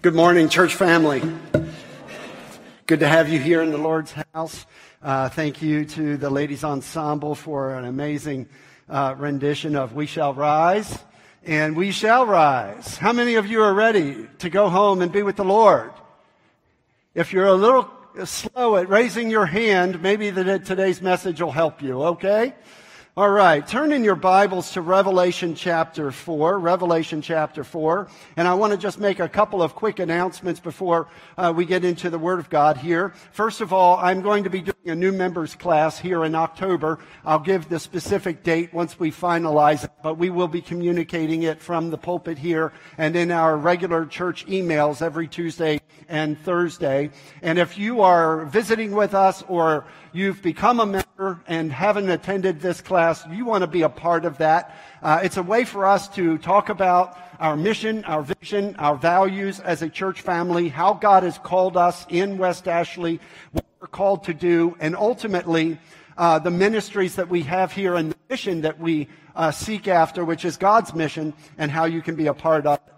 Good morning, church family. Good to have you here in the Lord's house. Uh, thank you to the ladies ensemble for an amazing uh, rendition of We Shall Rise and We Shall Rise. How many of you are ready to go home and be with the Lord? If you're a little slow at raising your hand, maybe the, today's message will help you, okay? All right, turn in your Bibles to Revelation chapter 4, Revelation chapter 4. And I want to just make a couple of quick announcements before uh, we get into the Word of God here. First of all, I'm going to be doing a new members class here in October. I'll give the specific date once we finalize it, but we will be communicating it from the pulpit here and in our regular church emails every Tuesday and Thursday. And if you are visiting with us or you've become a member and haven't attended this class, you want to be a part of that. Uh, it's a way for us to talk about our mission, our vision, our values as a church family, how God has called us in West Ashley, what we're called to do, and ultimately uh, the ministries that we have here and the mission that we uh, seek after, which is God's mission, and how you can be a part of it.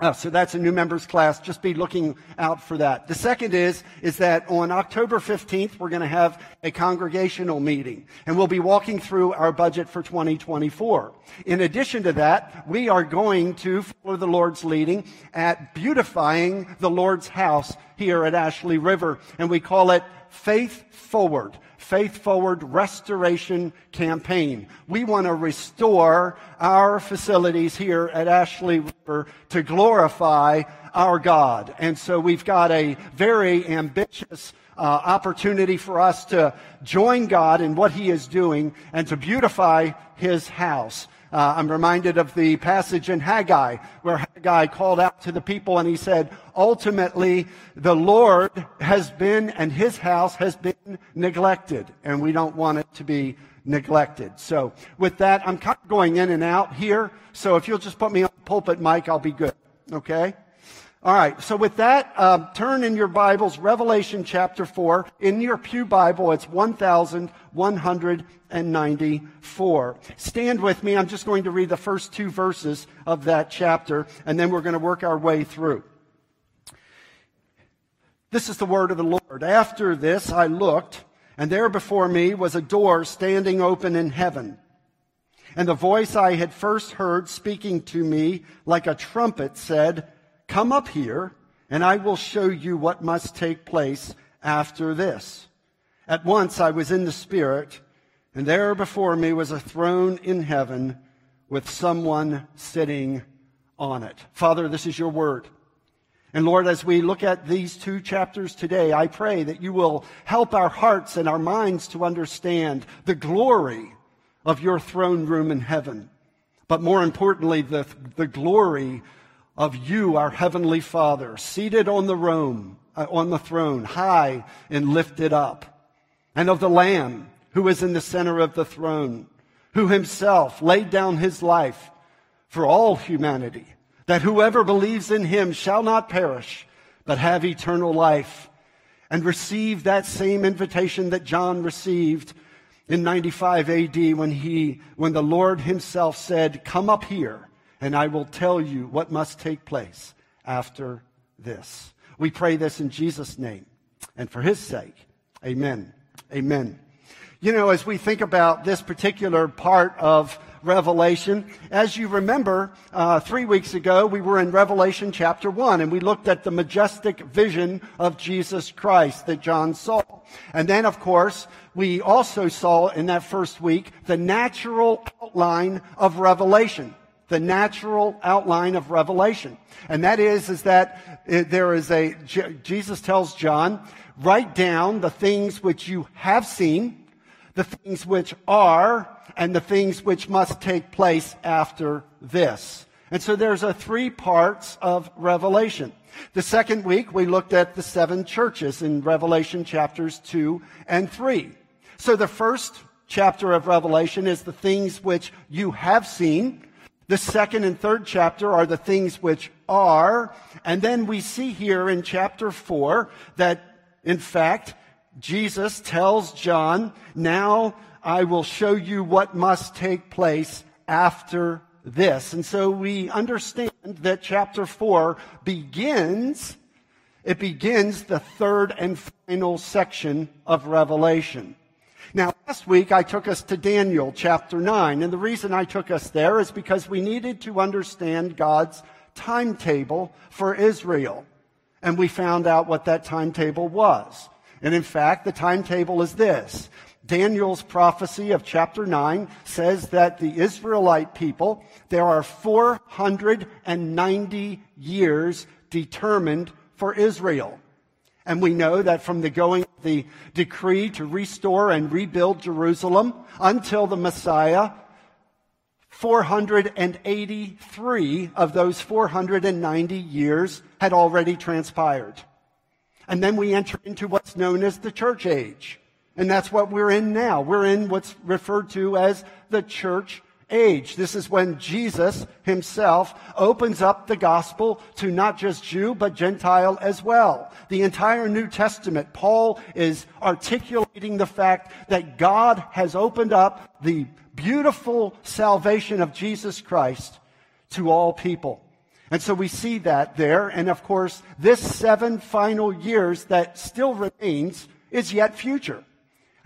Uh, so that's a new members class. Just be looking out for that. The second is, is that on October 15th, we're going to have a congregational meeting and we'll be walking through our budget for 2024. In addition to that, we are going to follow the Lord's leading at beautifying the Lord's house here at Ashley River and we call it Faith Forward. Faith Forward Restoration Campaign. We want to restore our facilities here at Ashley River to glorify our God. And so we've got a very ambitious uh, opportunity for us to join God in what He is doing and to beautify His house. Uh, I'm reminded of the passage in Haggai where Haggai called out to the people and he said, ultimately, the Lord has been and his house has been neglected and we don't want it to be neglected. So with that, I'm kind of going in and out here. So if you'll just put me on the pulpit mic, I'll be good. Okay? All right, so with that, um, turn in your Bibles, Revelation chapter 4. In your Pew Bible, it's 1194. Stand with me. I'm just going to read the first two verses of that chapter, and then we're going to work our way through. This is the word of the Lord. After this, I looked, and there before me was a door standing open in heaven. And the voice I had first heard speaking to me like a trumpet said, Come up here, and I will show you what must take place after this. At once I was in the Spirit, and there before me was a throne in heaven with someone sitting on it. Father, this is your word. And Lord, as we look at these two chapters today, I pray that you will help our hearts and our minds to understand the glory of your throne room in heaven. But more importantly, the, the glory of you, our heavenly Father, seated on the uh, on the throne, high and lifted up, and of the Lamb who is in the center of the throne, who himself laid down his life for all humanity, that whoever believes in him shall not perish, but have eternal life, and receive that same invitation that John received in 95 AD when he, when the Lord himself said, come up here and I will tell you what must take place after this. We pray this in Jesus' name and for his sake. Amen. Amen. You know, as we think about this particular part of Revelation, as you remember, uh, three weeks ago, we were in Revelation chapter 1, and we looked at the majestic vision of Jesus Christ that John saw. And then, of course, we also saw in that first week the natural outline of Revelation the natural outline of Revelation. And that is, is that eh, there is a, Jesus tells John, write down the things which you have seen, the things which are, and the things which must take place after this. And so there's a three parts of Revelation. The second week, we looked at the seven churches in Revelation chapters two and three. So the first chapter of Revelation is the things which you have seen, the second and third chapter are the things which are. And then we see here in chapter four that, in fact, Jesus tells John, now I will show you what must take place after this. And so we understand that chapter 4 begins, it begins the third and final section of Revelation. Now, last week I took us to Daniel chapter 9, and the reason I took us there is because we needed to understand God's timetable for Israel. And we found out what that timetable was. And in fact, the timetable is this. Daniel's prophecy of chapter 9 says that the Israelite people, there are 490 years determined for Israel. And we know that from the going of the decree to restore and rebuild Jerusalem until the Messiah, 483 of those 490 years had already transpired. And then we enter into what's known as the church age. And that's what we're in now. We're in what's referred to as the church age. This is when Jesus himself opens up the gospel to not just Jew, but Gentile as well. The entire New Testament, Paul is articulating the fact that God has opened up the beautiful salvation of Jesus Christ to all people. And so we see that there. And of course, this seven final years that still remains is yet future.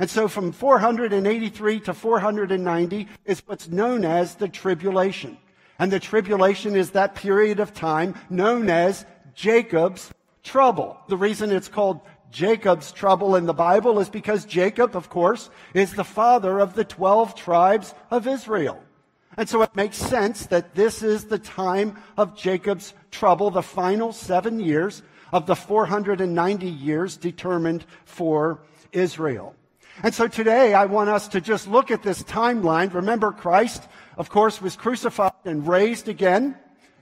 And so from 483 to 490 is what's known as the tribulation. And the tribulation is that period of time known as Jacob's trouble. The reason it's called Jacob's trouble in the Bible is because Jacob, of course, is the father of the 12 tribes of Israel. And so it makes sense that this is the time of Jacob's trouble, the final seven years of the 490 years determined for Israel. And so today I want us to just look at this timeline. Remember, Christ, of course, was crucified and raised again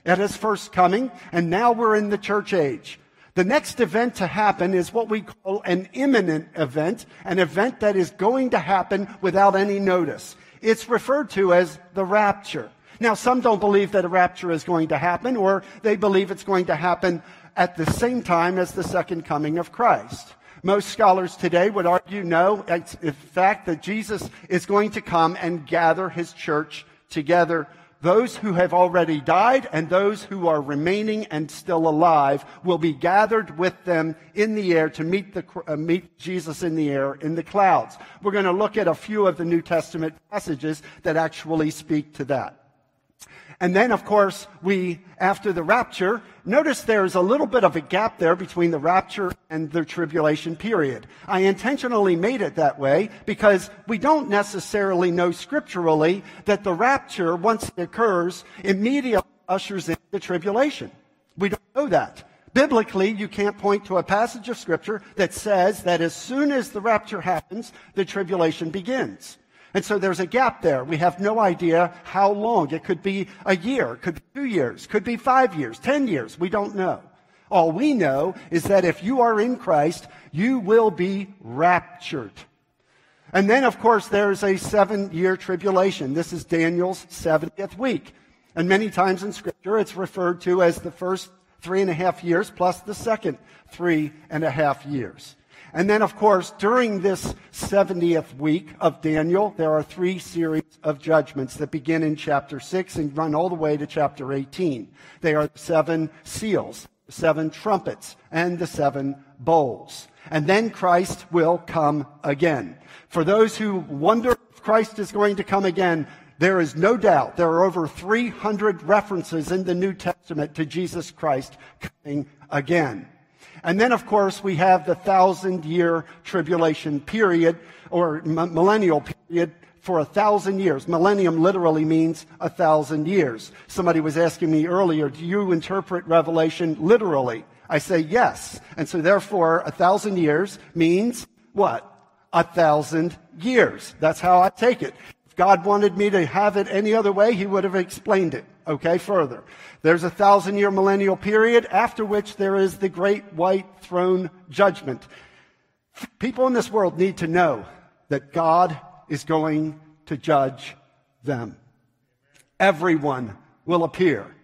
at his first coming, and now we're in the church age. The next event to happen is what we call an imminent event, an event that is going to happen without any notice. It's referred to as the rapture. Now, some don't believe that a rapture is going to happen, or they believe it's going to happen at the same time as the second coming of Christ. Most scholars today would argue no, it's the fact that Jesus is going to come and gather his church together. Those who have already died and those who are remaining and still alive will be gathered with them in the air to meet, the, uh, meet Jesus in the air in the clouds. We're going to look at a few of the New Testament passages that actually speak to that. And then, of course, we, after the rapture, notice there's a little bit of a gap there between the rapture and the tribulation period. I intentionally made it that way because we don't necessarily know scripturally that the rapture, once it occurs, immediately ushers in the tribulation. We don't know that. Biblically, you can't point to a passage of scripture that says that as soon as the rapture happens, the tribulation begins. And so there's a gap there. We have no idea how long. It could be a year, could be two years, could be five years, ten years. We don't know. All we know is that if you are in Christ, you will be raptured. And then, of course, there's a seven year tribulation. This is Daniel's 70th week. And many times in Scripture, it's referred to as the first three and a half years plus the second three and a half years. And then, of course, during this 70th week of Daniel, there are three series of judgments that begin in chapter 6 and run all the way to chapter 18. They are the seven seals, the seven trumpets, and the seven bowls. And then Christ will come again. For those who wonder if Christ is going to come again, there is no doubt there are over 300 references in the New Testament to Jesus Christ coming again. And then, of course, we have the thousand year tribulation period or millennial period for a thousand years. Millennium literally means a thousand years. Somebody was asking me earlier, do you interpret Revelation literally? I say yes. And so therefore, a thousand years means what? A thousand years. That's how I take it. God wanted me to have it any other way, He would have explained it. Okay, further. There's a thousand year millennial period after which there is the great white throne judgment. People in this world need to know that God is going to judge them. Everyone will appear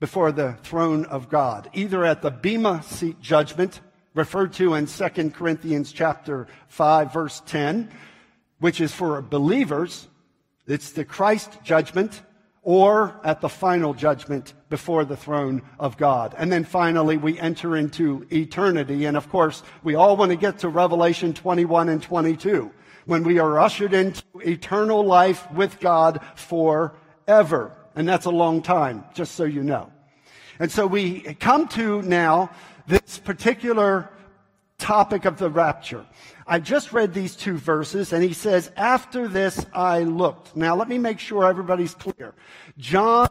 before the throne of God, either at the Bema seat judgment, referred to in 2 Corinthians chapter 5 verse 10, which is for believers. It's the Christ judgment or at the final judgment before the throne of God. And then finally, we enter into eternity. And of course, we all want to get to Revelation 21 and 22 when we are ushered into eternal life with God forever. And that's a long time, just so you know. And so we come to now this particular topic of the rapture. I just read these two verses and he says, after this I looked. Now let me make sure everybody's clear. John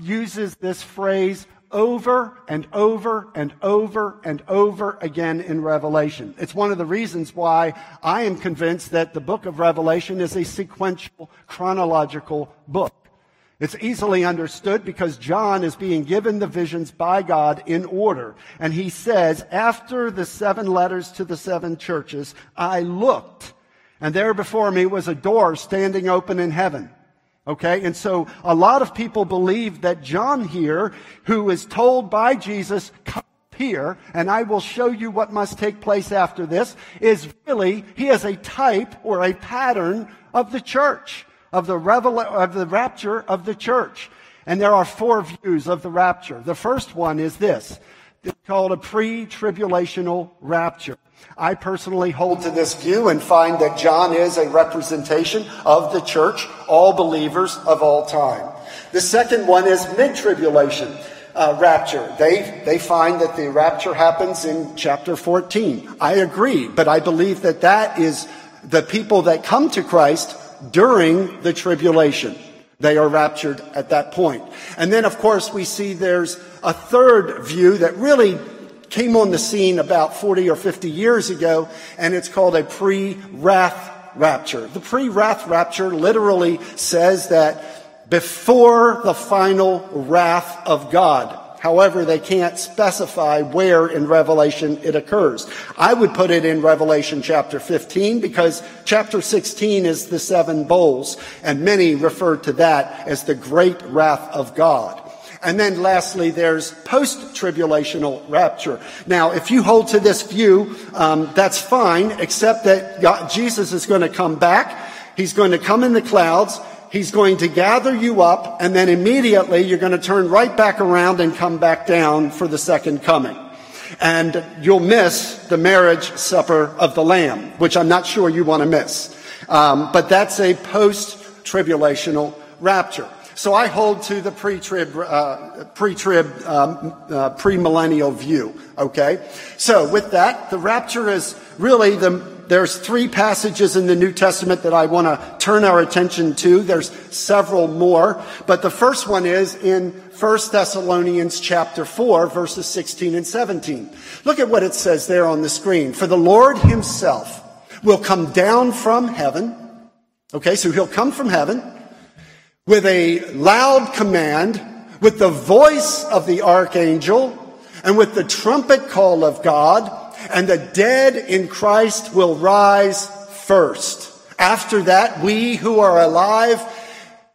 uses this phrase over and over and over and over again in Revelation. It's one of the reasons why I am convinced that the book of Revelation is a sequential chronological book. It's easily understood because John is being given the visions by God in order. And he says, after the seven letters to the seven churches, I looked and there before me was a door standing open in heaven. Okay. And so a lot of people believe that John here, who is told by Jesus, come here and I will show you what must take place after this, is really, he is a type or a pattern of the church of the, revel- of the rapture of the church. And there are four views of the rapture. The first one is this. It's called a pre-tribulational rapture. I personally hold to this view and find that John is a representation of the church, all believers of all time. The second one is mid-tribulation uh, rapture. They, they find that the rapture happens in chapter 14. I agree, but I believe that that is the people that come to Christ during the tribulation. They are raptured at that point. And then, of course, we see there's a third view that really came on the scene about 40 or 50 years ago, and it's called a pre-wrath rapture. The pre-wrath rapture literally says that before the final wrath of God. However, they can't specify where in Revelation it occurs. I would put it in Revelation chapter 15 because chapter 16 is the seven bowls, and many refer to that as the great wrath of God. And then lastly, there's post-tribulational rapture. Now, if you hold to this view, um, that's fine, except that God, Jesus is going to come back. He's going to come in the clouds. He's going to gather you up, and then immediately you're going to turn right back around and come back down for the second coming. And you'll miss the marriage supper of the Lamb, which I'm not sure you want to miss. Um, but that's a post-tribulational rapture. So I hold to the pre-trib, uh, pre-trib, um, uh, pre-millennial view. Okay. So with that, the rapture is really the there's three passages in the New Testament that I want to turn our attention to. There's several more, but the first one is in 1 Thessalonians chapter 4 verses 16 and 17. Look at what it says there on the screen. For the Lord himself will come down from heaven. Okay, so he'll come from heaven with a loud command, with the voice of the archangel, and with the trumpet call of God, and the dead in Christ will rise first. After that, we who are alive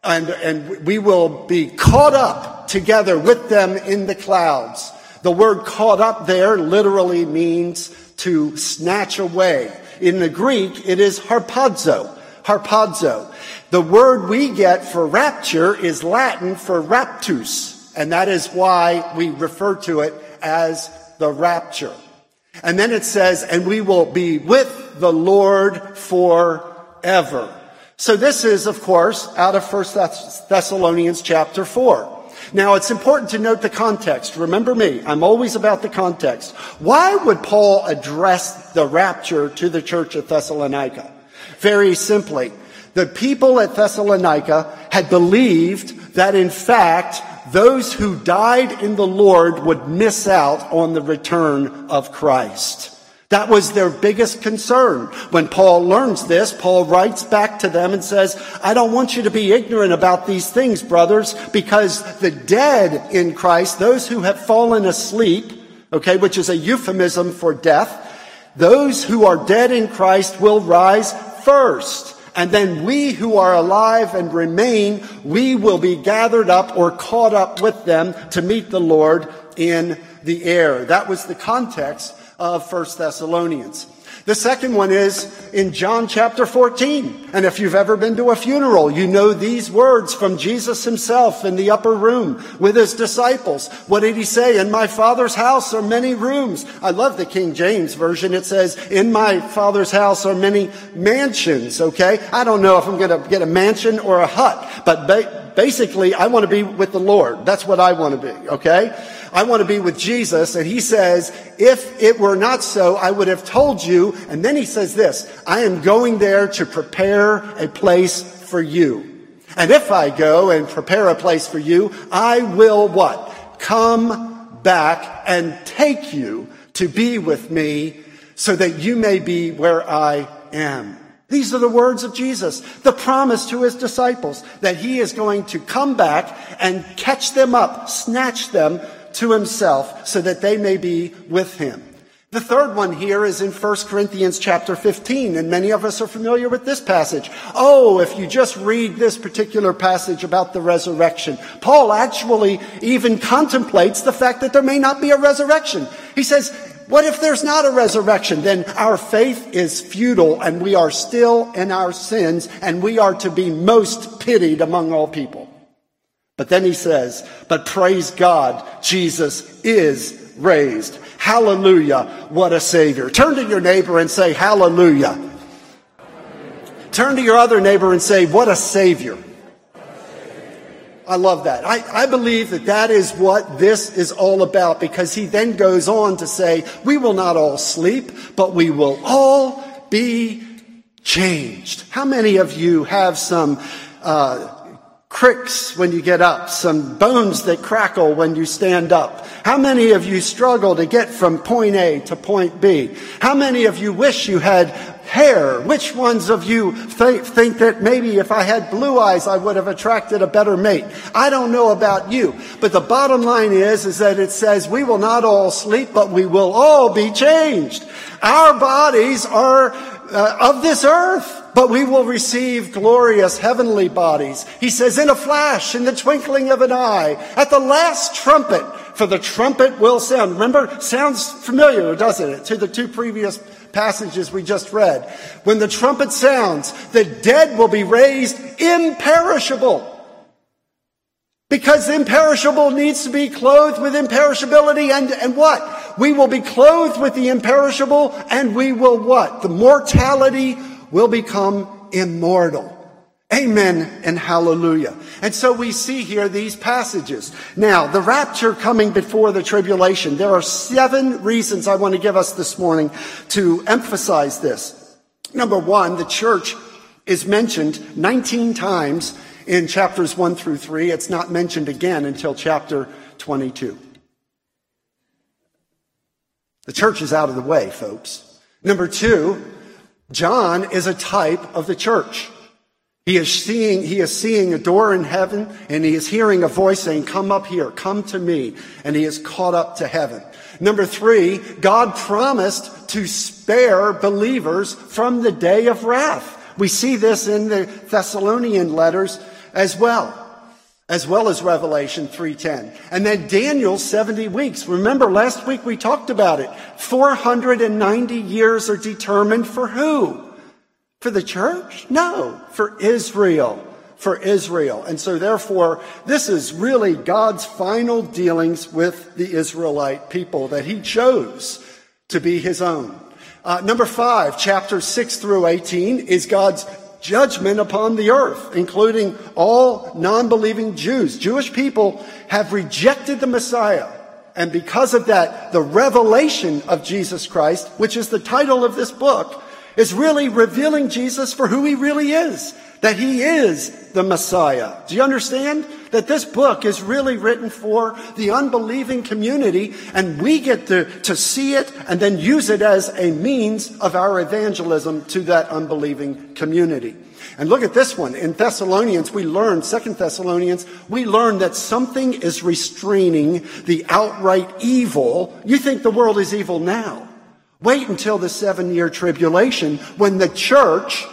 and, and we will be caught up together with them in the clouds. The word caught up there literally means to snatch away. In the Greek, it is harpazo. Harpazo. The word we get for rapture is Latin for raptus, and that is why we refer to it as the rapture. And then it says, and we will be with the Lord forever. So this is, of course, out of 1 Thessalonians chapter 4. Now it's important to note the context. Remember me, I'm always about the context. Why would Paul address the rapture to the church of Thessalonica? Very simply, the people at Thessalonica had believed that in fact those who died in the Lord would miss out on the return of Christ. That was their biggest concern. When Paul learns this, Paul writes back to them and says, I don't want you to be ignorant about these things, brothers, because the dead in Christ, those who have fallen asleep, okay, which is a euphemism for death, those who are dead in Christ will rise first. And then we who are alive and remain, we will be gathered up or caught up with them to meet the Lord in the air. That was the context of 1 Thessalonians. The second one is in John chapter 14. And if you've ever been to a funeral, you know these words from Jesus himself in the upper room with his disciples. What did he say? In my father's house are many rooms. I love the King James version. It says, in my father's house are many mansions. Okay. I don't know if I'm going to get a mansion or a hut, but basically I want to be with the Lord. That's what I want to be. Okay. I want to be with Jesus. And he says, if it were not so, I would have told you. And then he says this, I am going there to prepare a place for you. And if I go and prepare a place for you, I will what? Come back and take you to be with me so that you may be where I am. These are the words of Jesus, the promise to his disciples that he is going to come back and catch them up, snatch them to himself so that they may be with him. The third one here is in 1 Corinthians chapter 15, and many of us are familiar with this passage. Oh, if you just read this particular passage about the resurrection, Paul actually even contemplates the fact that there may not be a resurrection. He says, what if there's not a resurrection? Then our faith is futile and we are still in our sins and we are to be most pitied among all people. But then he says, but praise God, Jesus is raised. Hallelujah. What a savior. Turn to your neighbor and say, hallelujah. Turn to your other neighbor and say, what a savior. I love that. I, I believe that that is what this is all about because he then goes on to say, we will not all sleep, but we will all be changed. How many of you have some, uh, cricks when you get up, some bones that crackle when you stand up. How many of you struggle to get from point A to point B? How many of you wish you had hair? Which ones of you th- think that maybe if I had blue eyes, I would have attracted a better mate? I don't know about you, but the bottom line is, is that it says we will not all sleep, but we will all be changed. Our bodies are uh, of this earth but we will receive glorious heavenly bodies. He says, in a flash, in the twinkling of an eye, at the last trumpet, for the trumpet will sound. Remember, sounds familiar, doesn't it, to the two previous passages we just read. When the trumpet sounds, the dead will be raised imperishable. Because imperishable needs to be clothed with imperishability and, and what? We will be clothed with the imperishable and we will what? The mortality will become immortal. Amen and hallelujah. And so we see here these passages. Now, the rapture coming before the tribulation. There are seven reasons I want to give us this morning to emphasize this. Number one, the church is mentioned 19 times in chapters 1 through 3. It's not mentioned again until chapter 22. The church is out of the way, folks. Number two, John is a type of the church. He is seeing, he is seeing a door in heaven and he is hearing a voice saying, come up here, come to me. And he is caught up to heaven. Number three, God promised to spare believers from the day of wrath. We see this in the Thessalonian letters as well as well as Revelation 3:10. And then Daniel 70 weeks. Remember last week we talked about it. 490 years are determined for who? For the church? No, for Israel. For Israel. And so therefore, this is really God's final dealings with the Israelite people that he chose to be his own. Uh, number five, chapter 6 through 18 is God's judgment upon the earth, including all non-believing Jews. Jewish people have rejected the Messiah. And because of that, the revelation of Jesus Christ, which is the title of this book, is really revealing Jesus for who he really is. That he is the Messiah. Do you understand? That this book is really written for the unbelieving community and we get to, to see it and then use it as a means of our evangelism to that unbelieving community. And look at this one. In Thessalonians, we learn, Second Thessalonians, we learn that something is restraining the outright evil. You think the world is evil now. Wait until the seven year tribulation when the church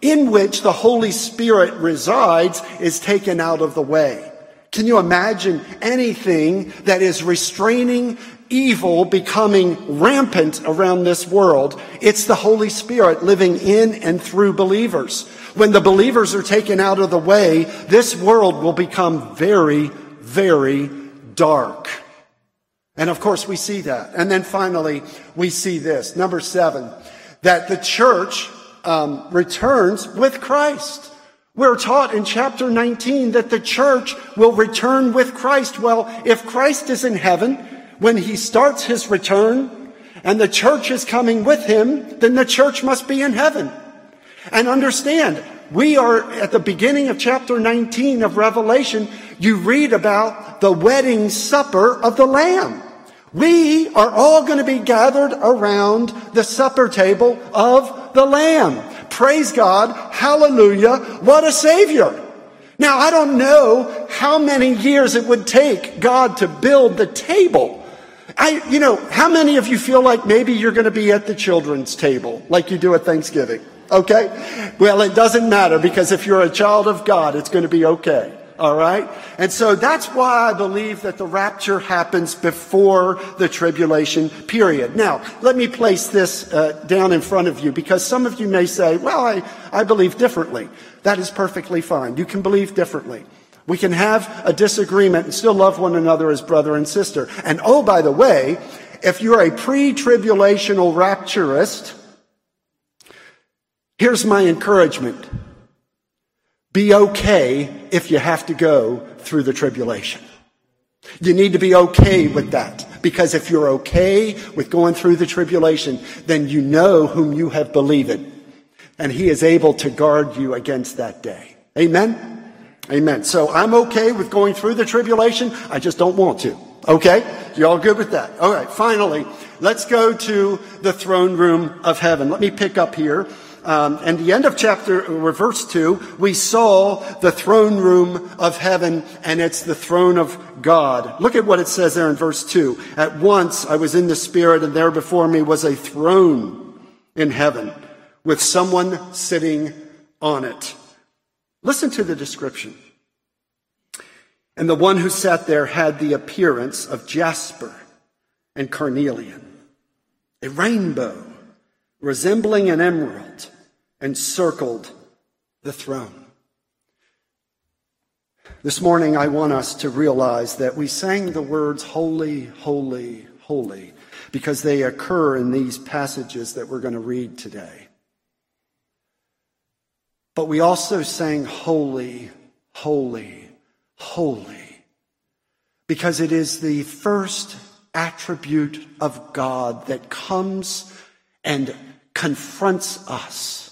in which the Holy Spirit resides is taken out of the way. Can you imagine anything that is restraining evil becoming rampant around this world? It's the Holy Spirit living in and through believers. When the believers are taken out of the way, this world will become very, very dark. And of course, we see that. And then finally, we see this. Number seven, that the church um, returns with Christ. We're taught in chapter 19 that the church will return with Christ. Well, if Christ is in heaven when he starts his return and the church is coming with him, then the church must be in heaven. And understand, we are at the beginning of chapter 19 of Revelation. You read about the wedding supper of the Lamb. We are all going to be gathered around the supper table of the Lamb. Praise God. Hallelujah. What a Savior. Now, I don't know how many years it would take God to build the table. I, you know, how many of you feel like maybe you're going to be at the children's table like you do at Thanksgiving? Okay? Well, it doesn't matter because if you're a child of God, it's going to be okay. All right? And so that's why I believe that the rapture happens before the tribulation period. Now, let me place this uh, down in front of you because some of you may say, well, I, I believe differently. That is perfectly fine. You can believe differently. We can have a disagreement and still love one another as brother and sister. And oh, by the way, if you're a pre-tribulational rapturist, here's my encouragement. Be okay if you have to go through the tribulation. You need to be okay with that. Because if you're okay with going through the tribulation, then you know whom you have believed. And he is able to guard you against that day. Amen? Amen. So I'm okay with going through the tribulation. I just don't want to. Okay? You all good with that? All right. Finally, let's go to the throne room of heaven. Let me pick up here um, and the end of chapter, or verse 2, we saw the throne room of heaven, and it's the throne of God. Look at what it says there in verse 2. At once I was in the Spirit, and there before me was a throne in heaven with someone sitting on it. Listen to the description. And the one who sat there had the appearance of jasper and carnelian, a rainbow resembling an emerald encircled the throne. This morning, I want us to realize that we sang the words holy, holy, holy because they occur in these passages that we're going to read today. But we also sang holy, holy, holy because it is the first attribute of God that comes and confronts us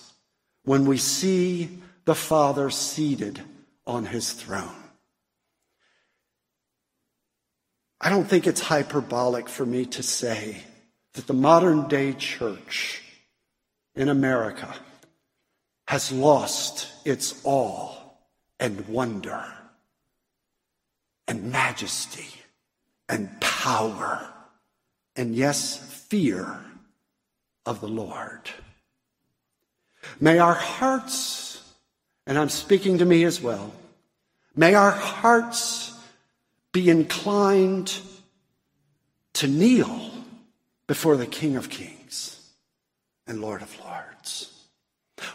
when we see the Father seated on his throne. I don't think it's hyperbolic for me to say that the modern day church in America has lost its awe and wonder and majesty and power and yes, fear of the Lord. May our hearts, and I'm speaking to me as well, may our hearts be inclined to kneel before the King of Kings and Lord of Lords.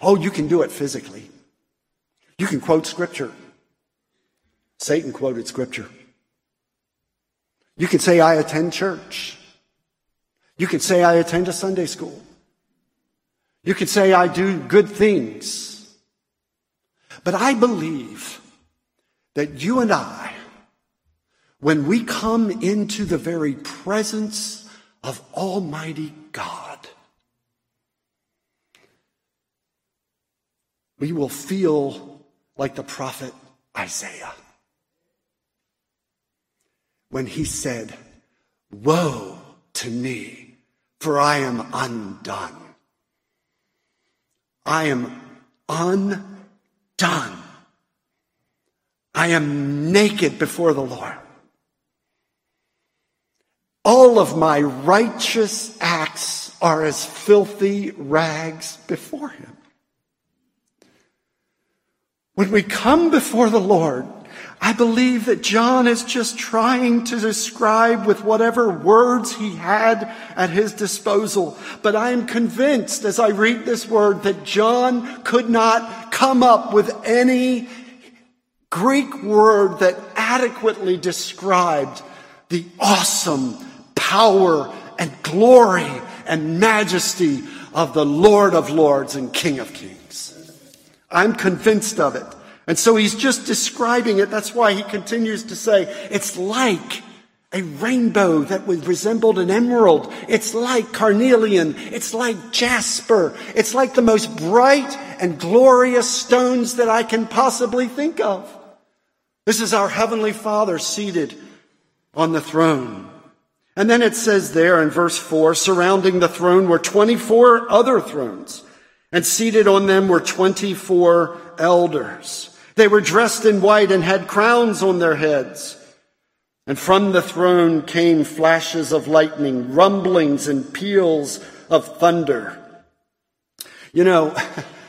Oh, you can do it physically. You can quote scripture. Satan quoted scripture. You can say, I attend church. You can say, I attend a Sunday school. You could say, I do good things. But I believe that you and I, when we come into the very presence of Almighty God, we will feel like the prophet Isaiah when he said, Woe to me, for I am undone. I am undone. I am naked before the Lord. All of my righteous acts are as filthy rags before Him. When we come before the Lord, I believe that John is just trying to describe with whatever words he had at his disposal. But I am convinced as I read this word that John could not come up with any Greek word that adequately described the awesome power and glory and majesty of the Lord of Lords and King of Kings. I'm convinced of it. And so he's just describing it. That's why he continues to say, it's like a rainbow that would resembled an emerald. It's like carnelian. It's like jasper. It's like the most bright and glorious stones that I can possibly think of. This is our Heavenly Father seated on the throne. And then it says there in verse 4 surrounding the throne were 24 other thrones, and seated on them were 24 elders. They were dressed in white and had crowns on their heads. And from the throne came flashes of lightning, rumblings and peals of thunder. You know,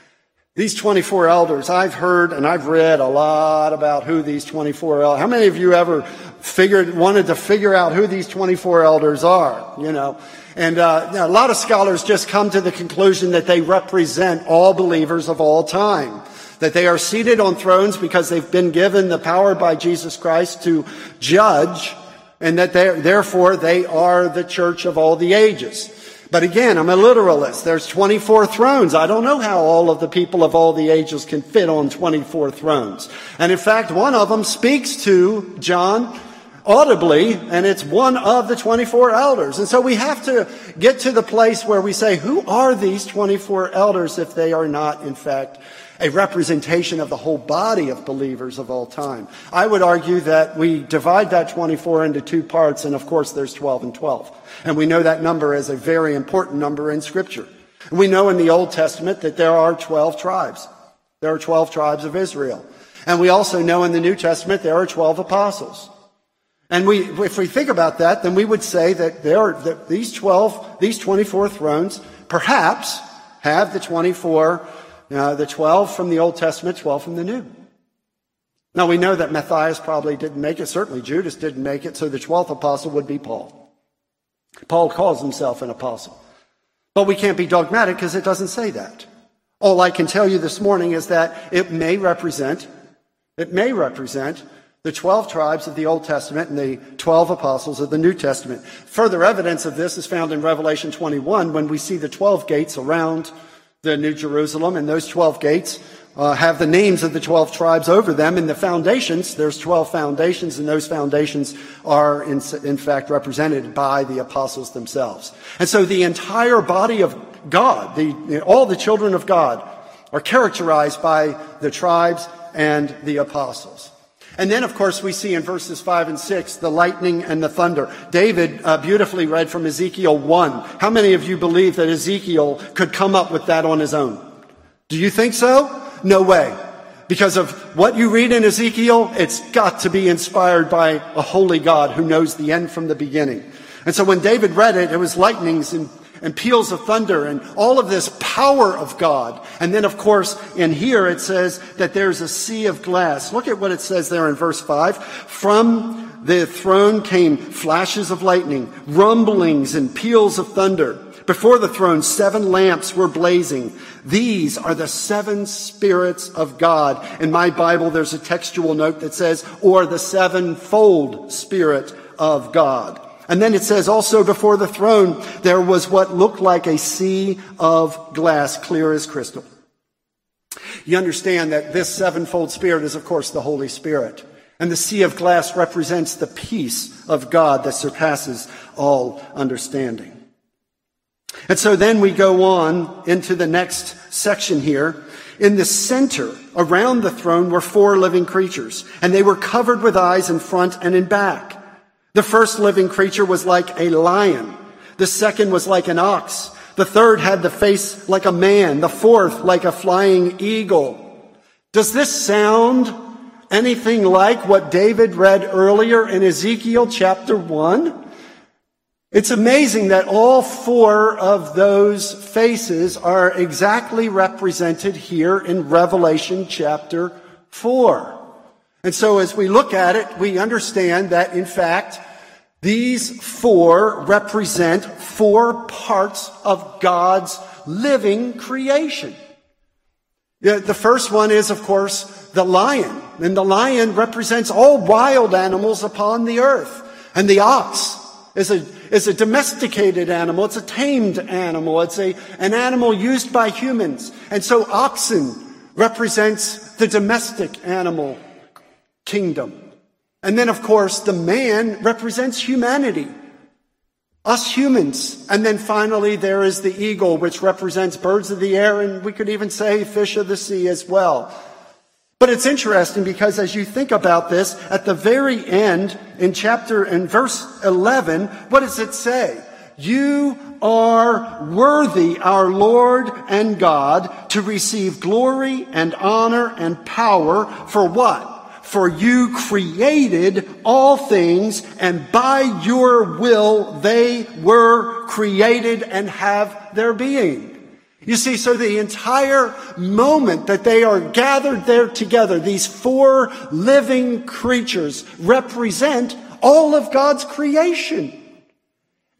these 24 elders, I've heard and I've read a lot about who these 24 elders, how many of you ever figured, wanted to figure out who these 24 elders are, you know? And uh, a lot of scholars just come to the conclusion that they represent all believers of all time that they are seated on thrones because they've been given the power by Jesus Christ to judge, and that therefore they are the church of all the ages. But again, I'm a literalist. There's 24 thrones. I don't know how all of the people of all the ages can fit on 24 thrones. And in fact, one of them speaks to John audibly, and it's one of the 24 elders. And so we have to get to the place where we say, who are these 24 elders if they are not, in fact, a representation of the whole body of believers of all time. I would argue that we divide that 24 into two parts, and of course there's 12 and 12. And we know that number is a very important number in Scripture. We know in the Old Testament that there are 12 tribes. There are 12 tribes of Israel. And we also know in the New Testament there are 12 apostles. And we, if we think about that, then we would say that there are, that these 12, these 24 thrones perhaps have the 24 uh, the 12 from the Old Testament, 12 from the New. Now we know that Matthias probably didn't make it. Certainly Judas didn't make it. So the 12th apostle would be Paul. Paul calls himself an apostle. But we can't be dogmatic because it doesn't say that. All I can tell you this morning is that it may represent, it may represent the 12 tribes of the Old Testament and the 12 apostles of the New Testament. Further evidence of this is found in Revelation 21 when we see the 12 gates around the New Jerusalem, and those 12 gates uh, have the names of the 12 tribes over them, and the foundations, there's 12 foundations, and those foundations are in, in fact represented by the apostles themselves. And so the entire body of God, the, all the children of God, are characterized by the tribes and the apostles. And then, of course, we see in verses 5 and 6 the lightning and the thunder. David uh, beautifully read from Ezekiel 1. How many of you believe that Ezekiel could come up with that on his own? Do you think so? No way. Because of what you read in Ezekiel, it's got to be inspired by a holy God who knows the end from the beginning. And so when David read it, it was lightnings and and peals of thunder and all of this power of God. And then, of course, in here it says that there's a sea of glass. Look at what it says there in verse 5. From the throne came flashes of lightning, rumblings, and peals of thunder. Before the throne, seven lamps were blazing. These are the seven spirits of God. In my Bible, there's a textual note that says, or the sevenfold spirit of God. And then it says also before the throne, there was what looked like a sea of glass, clear as crystal. You understand that this sevenfold spirit is, of course, the Holy Spirit. And the sea of glass represents the peace of God that surpasses all understanding. And so then we go on into the next section here. In the center, around the throne, were four living creatures, and they were covered with eyes in front and in back. The first living creature was like a lion. The second was like an ox. The third had the face like a man. The fourth like a flying eagle. Does this sound anything like what David read earlier in Ezekiel chapter 1? It's amazing that all four of those faces are exactly represented here in Revelation chapter 4. And so as we look at it, we understand that in fact, these four represent four parts of God's living creation. The first one is, of course, the lion. And the lion represents all wild animals upon the earth. And the ox is a, is a domesticated animal. It's a tamed animal. It's a, an animal used by humans. And so oxen represents the domestic animal kingdom. And then, of course, the man represents humanity. Us humans. And then finally, there is the eagle, which represents birds of the air, and we could even say fish of the sea as well. But it's interesting because as you think about this, at the very end, in chapter, in verse 11, what does it say? You are worthy, our Lord and God, to receive glory and honor and power for what? For you created all things, and by your will they were created and have their being. You see, so the entire moment that they are gathered there together, these four living creatures represent all of God's creation.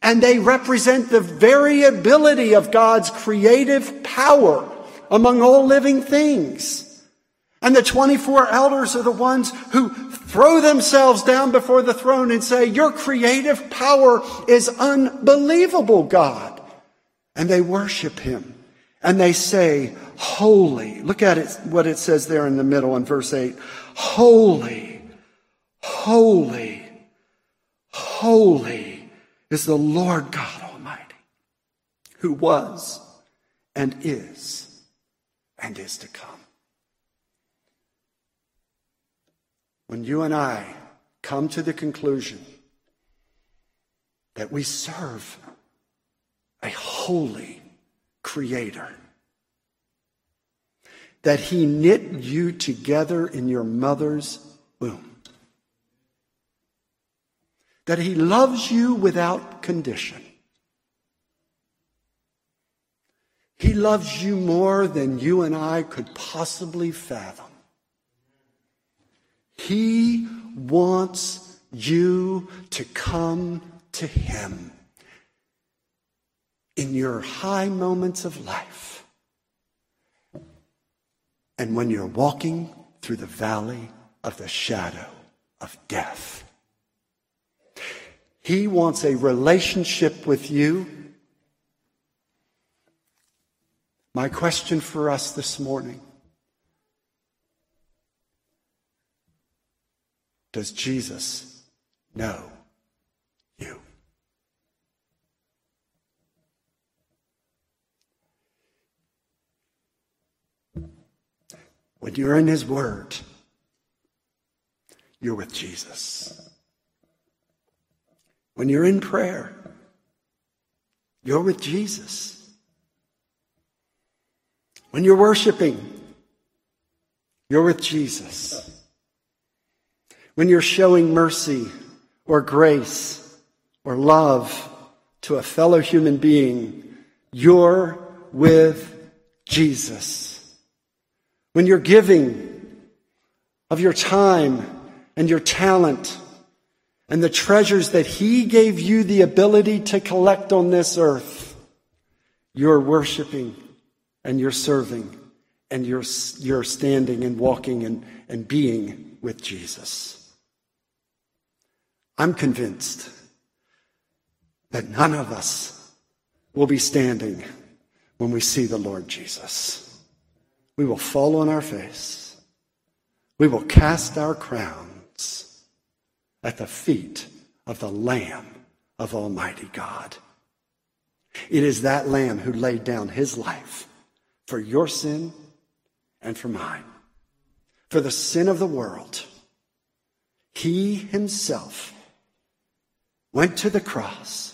And they represent the variability of God's creative power among all living things. And the 24 elders are the ones who throw themselves down before the throne and say, Your creative power is unbelievable, God. And they worship him. And they say, Holy. Look at it, what it says there in the middle in verse 8. Holy, holy, holy is the Lord God Almighty, who was and is and is to come. When you and I come to the conclusion that we serve a holy creator, that he knit you together in your mother's womb, that he loves you without condition. He loves you more than you and I could possibly fathom. He wants you to come to Him in your high moments of life. And when you're walking through the valley of the shadow of death, He wants a relationship with you. My question for us this morning does Jesus know you? When you're in His Word, you're with Jesus. When you're in prayer, you're with Jesus. When you're worshiping, you're with Jesus. When you're showing mercy or grace or love to a fellow human being, you're with Jesus. When you're giving of your time and your talent and the treasures that He gave you the ability to collect on this earth, you're worshiping and you're serving and you're, you're standing and walking and, and being with Jesus. I'm convinced that none of us will be standing when we see the Lord Jesus. We will fall on our face. We will cast our crowns at the feet of the Lamb of Almighty God. It is that Lamb who laid down his life for your sin and for mine, for the sin of the world. He himself went to the cross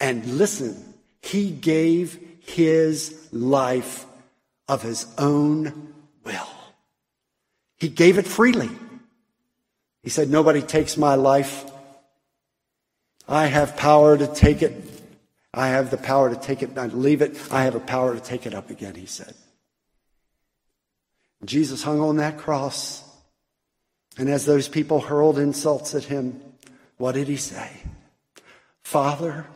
and listen, he gave his life of his own will. He gave it freely. He said, Nobody takes my life. I have power to take it. I have the power to take it and leave it. I have a power to take it up again, he said. Jesus hung on that cross And as those people hurled insults at him, what did he say? Father,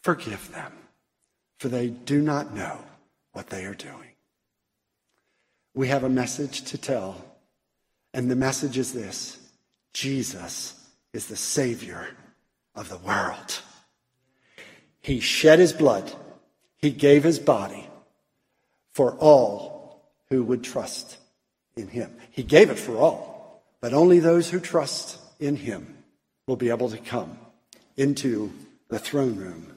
forgive them, for they do not know what they are doing. We have a message to tell, and the message is this Jesus is the Savior of the world. He shed his blood, he gave his body for all who would trust in him. He gave it for all, but only those who trust in him will be able to come into the throne room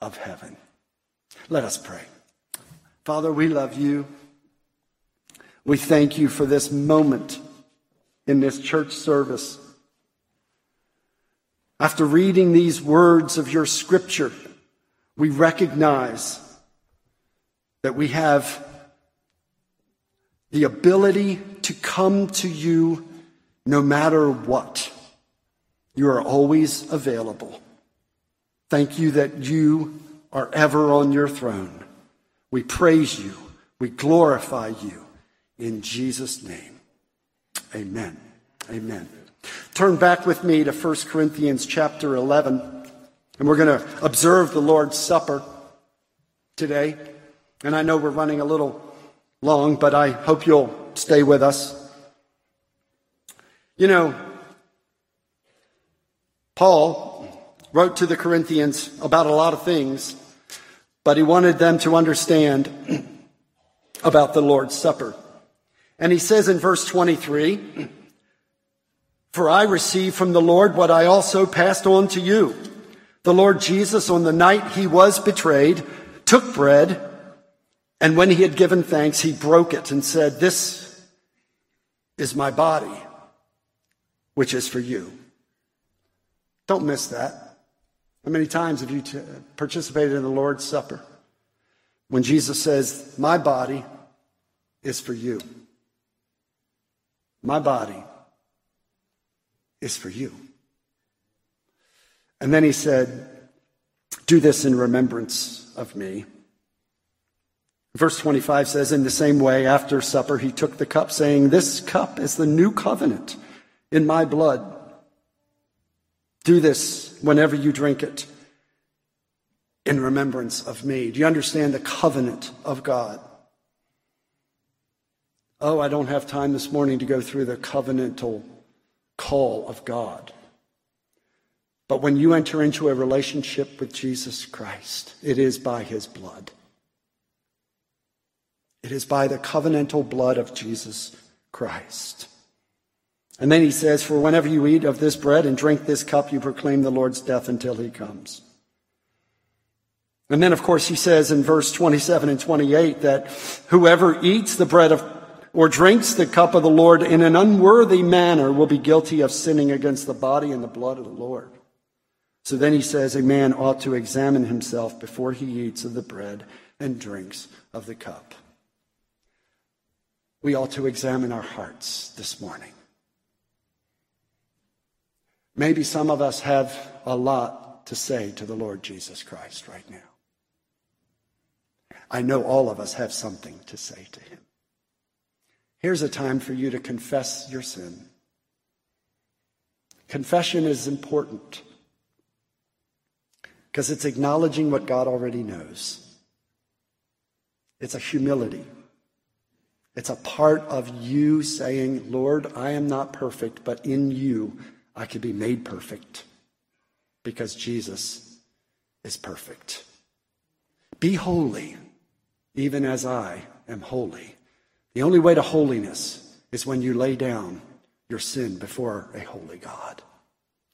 of heaven. Let us pray. Father, we love you. We thank you for this moment in this church service. After reading these words of your scripture, we recognize that we have the ability to come to you no matter what. You are always available. Thank you that you are ever on your throne. We praise you. We glorify you. In Jesus' name. Amen. Amen. Turn back with me to 1 Corinthians chapter 11, and we're going to observe the Lord's Supper today. And I know we're running a little long, but I hope you'll stay with us. You know, Paul wrote to the Corinthians about a lot of things, but he wanted them to understand about the Lord's Supper. And he says in verse 23, For I received from the Lord what I also passed on to you. The Lord Jesus, on the night he was betrayed, took bread, and when he had given thanks, he broke it and said, This is my body, which is for you. Don't miss that. How many times have you t- participated in the Lord's Supper? When Jesus says, My body is for you. My body is for you. And then he said, Do this in remembrance of me. Verse 25 says, In the same way, after supper, he took the cup, saying, This cup is the new covenant in my blood. Do this whenever you drink it in remembrance of me. Do you understand the covenant of God? Oh, I don't have time this morning to go through the covenantal call of God. But when you enter into a relationship with Jesus Christ, it is by his blood. It is by the covenantal blood of Jesus Christ. And then he says, For whenever you eat of this bread and drink this cup, you proclaim the Lord's death until he comes. And then, of course, he says in verse 27 and 28 that whoever eats the bread of, or drinks the cup of the Lord in an unworthy manner will be guilty of sinning against the body and the blood of the Lord. So then he says, A man ought to examine himself before he eats of the bread and drinks of the cup. We ought to examine our hearts this morning. Maybe some of us have a lot to say to the Lord Jesus Christ right now. I know all of us have something to say to him. Here's a time for you to confess your sin. Confession is important because it's acknowledging what God already knows. It's a humility. It's a part of you saying, Lord, I am not perfect, but in you I could be made perfect because Jesus is perfect. Be holy, even as I am holy. The only way to holiness is when you lay down your sin before a holy God.